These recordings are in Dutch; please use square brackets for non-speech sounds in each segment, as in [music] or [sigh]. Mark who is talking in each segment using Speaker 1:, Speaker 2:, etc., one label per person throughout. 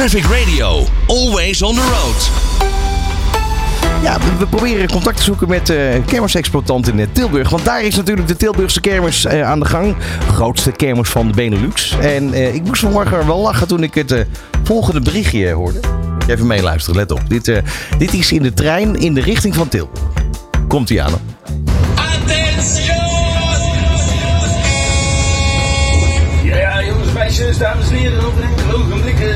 Speaker 1: Traffic Radio, always on the road.
Speaker 2: Ja, we- we proberen contact te zoeken met eh kermisexploitant in eh, Tilburg. Want daar is natuurlijk de Tilburgse kermis eh, aan de gang. Grootste kermis van de Benelux. En eh, ik moest vanmorgen wel lachen toen ik het eh, volgende berichtje hoorde. Even meeluisteren, let op. Dit, eh, dit is in de trein in de richting van Tilburg. Komt-ie aan. hoor.
Speaker 3: Ja, jongens, meisjes, dames en heren, over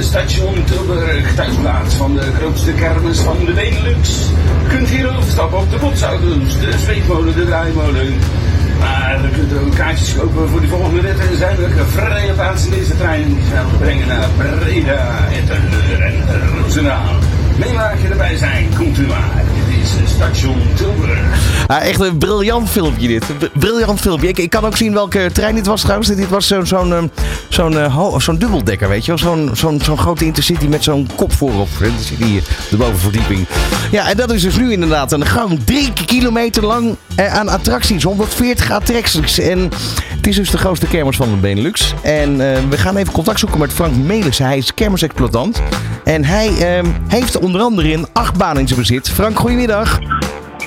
Speaker 3: station Tilburg, thuisplaats van de grootste kermis van de Benelux. U kunt hier overstappen op de botsauto's, de zweetmolen, de draaimolen. Maar we kunt ook kaartjes kopen voor die volgende ritten. Er zijn ook vrije plaatsen in deze trein die snel brengen naar Breda, Etteleur en Roosendaal. Meemaken erbij zijn, komt u maar. Eh, station Tilburg.
Speaker 2: Ah, echt een briljant filmpje dit. Briljant filmpje. Ik, ik kan ook zien welke trein dit was trouwens. Dit was zo'n zo'n ehm, zo'n eh, zo'n dubbeldekker, weet je wel. Zo'n zo'n zo'n grote intercity met zo'n kop voorop. Zit hier de bovenverdieping. Ja, en dat is dus nu inderdaad een gang. Drie kilometer lang eh, aan attracties. 140 attracties. En het is dus de grootste kermis van de Benelux. En eh, we gaan even contact zoeken met Frank Melissen. Hij is kermisexploitant. En hij ehm, heeft onder andere een achtbaan in zijn bezit. Frank, goedemiddag.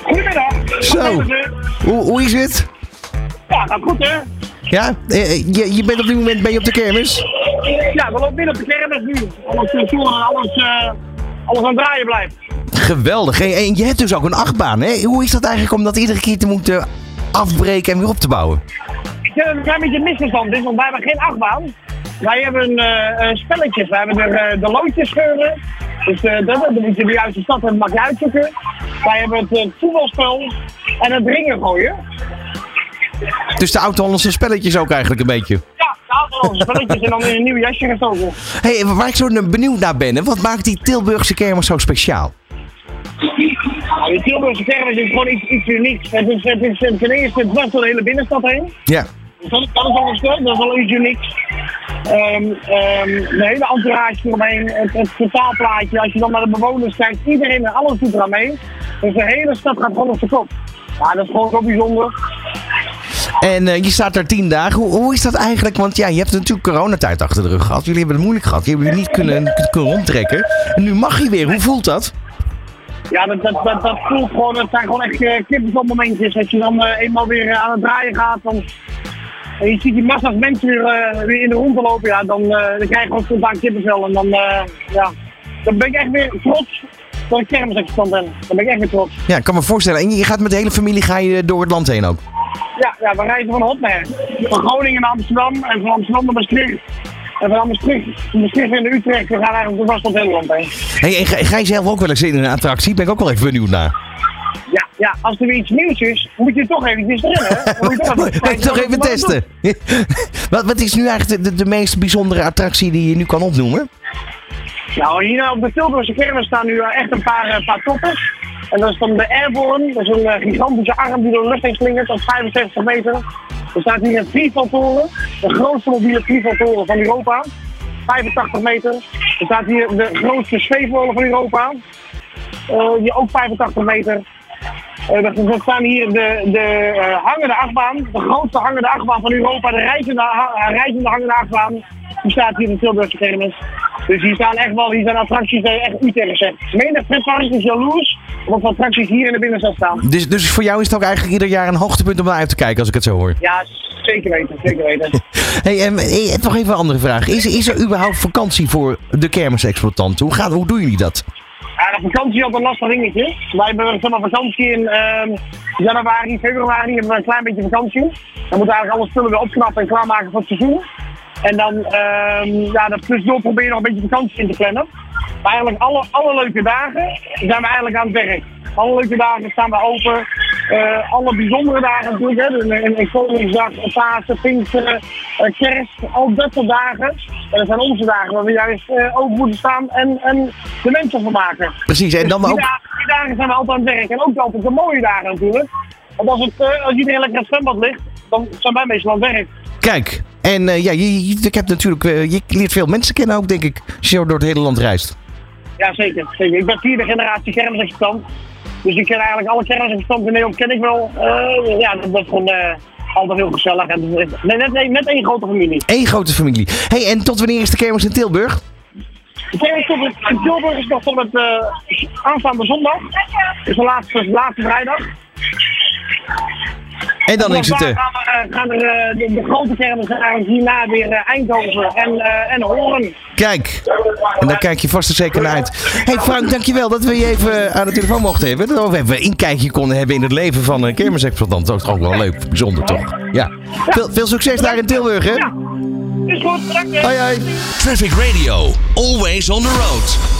Speaker 4: Goedemiddag.
Speaker 2: Zo. Hoe, hoe is het?
Speaker 4: Ja, gaat goed hè?
Speaker 2: Ja, eh, je, je bent op dit moment ben je op de kermis.
Speaker 4: Ja, we lopen midden op de kermis nu. Alles uh, alles, eh, alles aan het draaien blijft.
Speaker 2: Geweldig. En, en je hebt dus ook een achtbaan. Hè? Hoe is dat eigenlijk om dat iedere keer te moeten afbreken en weer op te bouwen?
Speaker 4: Ik heb een klein beetje misverstand is, want wij hebben geen achtbaan. Wij hebben eh, spelletjes. Wij hebben er eh, de loodjes scheuren. Dus dat, dan moet je de juiste stad hebben, mag je uitzoeken. Wij hebben het voetbalspel en het ringen gooien.
Speaker 2: Dus de oud-Hollandse spelletjes ook eigenlijk een beetje.
Speaker 4: Ja, de andere spelletjes en dan in een nieuw jasje gestoken.
Speaker 2: Hey, waar ik zo benieuwd naar ben, hè, wat maakt die Tilburgse kermis zo speciaal?
Speaker 4: Nou, die Tilburgse kermis is gewoon iets, iets unieks. Het is, het is ten eerste het dwars door de hele binnenstad heen.
Speaker 2: Ja.
Speaker 4: Dat is, dat is al een stuk, dat is wel iets unieks. Ehm, ehm, de hele entourage eromheen, het, het totaalplaatje. Als je dan naar de bewoners kijkt, iedereen en alles doet eraan mee. Dus de hele stad gaat gewoon op de kop. Ja, dat is gewoon zo bijzonder.
Speaker 2: En eh, je staat daar tien dagen. Hoe, hoe is dat eigenlijk? Want ja, je hebt natuurlijk coronatijd achter de rug gehad. Jullie hebben het moeilijk gehad. Je hebben niet kunnen, kunnen rondtrekken. En nu mag je weer. Hoe voelt dat?
Speaker 4: Ja, dat, dat, dat, dat voelt gewoon, het zijn gewoon echt uh, kippenvelmomentjes. Als je dan eh, eenmaal weer aan het draaien gaat, dan, en je ziet die massa's mensen weer, eh, weer in de rond lopen, ja, dan, eh, dan krijg je gewoon spontaan kippenvel. En dan, eh, ja, dan ben ik echt weer trots dat ik kermisexploitant ben. Dan ben ik echt weer trots.
Speaker 2: Ja, ik kan me voorstellen. En je gaat met de hele familie ga je door het land heen ook.
Speaker 4: Ja, ja, we reizen van hot naar. Van Groningen naar Amsterdam en van Amsterdam naar Maastricht. En van Maastricht, Maastricht naar Utrecht. We gaan eigenlijk vast tot Nederland heen.
Speaker 2: Hey, en ga, ga je zelf ook wel eens in een attractie? Ben ik ook wel even benieuwd naar.
Speaker 4: Ja, ja, als er weer iets nieuws is, moet je toch eventjes? Dan moet je toch
Speaker 2: je toch even [laughs] testen. [laughs] wat, wat is nu eigenlijk de, de, de meest bijzondere attractie die je nu kan opnoemen?
Speaker 4: Nou, hier op de Tilburgse kermis staan nu eh, echt een paar, eh, paar toppers. En dat is dan de Airborne. Dat is een eh, gigantische arm die door de lucht heen slingert op 75 meter. Er staat hier een Freefall-toren. De grootste mobiele Freefall-toren van Europa. 85 meter. Er staat hier de grootste zweefmolen van Europa. Eh, die ook 85 meter. Eh, er staan hier de, de eh, hangende achtbaan. De grootste hangende achtbaan van Europa. De reizende, ha- reizende hangende achtbaan. Die staat hier in Tilburgse kermis. Dus hier staan echt wel, hier zijn attracties die echt u tegen zegt. Menig pretpark is jaloers omdat de attracties hier in de binnenstad staan.
Speaker 2: Dus, dus voor jou is het ook eigenlijk ieder jaar een hoogtepunt om naar uit te kijken als ik het zo hoor.
Speaker 4: Ja, zeker weten, zeker weten. [laughs]
Speaker 2: Hey, en, eh, nog even een andere vraag. Is, is er überhaupt vakantie voor de kermisexploitant? Hoe, gaat, hoe doen jullie dat?
Speaker 4: Vakantie is altijd een lastig dingetje. Wij hebben zeg maar, vakantie in ehm, januari, februari hebben we een klein beetje vakantie. Dan moeten we eigenlijk alle spullen weer opknappen en klaarmaken voor het seizoen. En dan, ehm ja, dan tussendoor proberen we nog een beetje vakantie in te plannen. Maar eigenlijk alle, alle leuke dagen zijn we eigenlijk aan het werk. Alle leuke dagen staan we open. Eh, alle bijzondere dagen natuurlijk, hè. Dus Een, een Koningsdag, een Pasen, Pinksteren, eh, Kerst, al dat soort dagen. En dat zijn onze dagen waar we juist eh, open moeten staan en, en de mensen van maken.
Speaker 2: Precies, en dan
Speaker 4: Dus
Speaker 2: ook...
Speaker 4: die, dagen, die dagen zijn we altijd aan het werk. En ook altijd de mooie dagen natuurlijk. Want als, het, als iedereen lekker in het zwembad ligt, dan zijn wij meestal aan het werk.
Speaker 2: Kijk, en ja, je, je- ik heb natuurlijk, je leert veel mensen kennen ook, denk ik, als je door het hele land reist.
Speaker 4: Ja, zeker. zeker. Ik ben vierde generatie kermisexploitant. Dus ik ken eigenlijk alle kermisexploitanten in Nederland ken ik wel. Eh, ja, dat, dat is gewoon eh, altijd heel gezellig. En, is net, net, net één grote familie.
Speaker 2: Eén grote familie. hey, en tot wanneer is de kermis in Tilburg?
Speaker 4: De kerstop in Tilburg is nog tot het uh, aanstaande zondag. Dus de laatste, de laatste vrijdag.
Speaker 2: En dan is het...
Speaker 4: Gaan, we, gaan er de, de, grote kermis eigenlijk hierna weer Eindhoven en, en Horen.
Speaker 2: Kijk, en daar kijk je vast en zeker naar uit. hey Frank, dankjewel dat we je even aan de telefoon mochten hebben. Dat we even een inkijkje konden hebben in het leven van een kermisexploitant. Dat is ook wel leuk, bijzonder toch? Ja. Veel, veel succes daar in Tilburg, hè?
Speaker 4: Ja, is goed.
Speaker 2: Hoi, hoi.
Speaker 1: Traffic Radio, always on the road.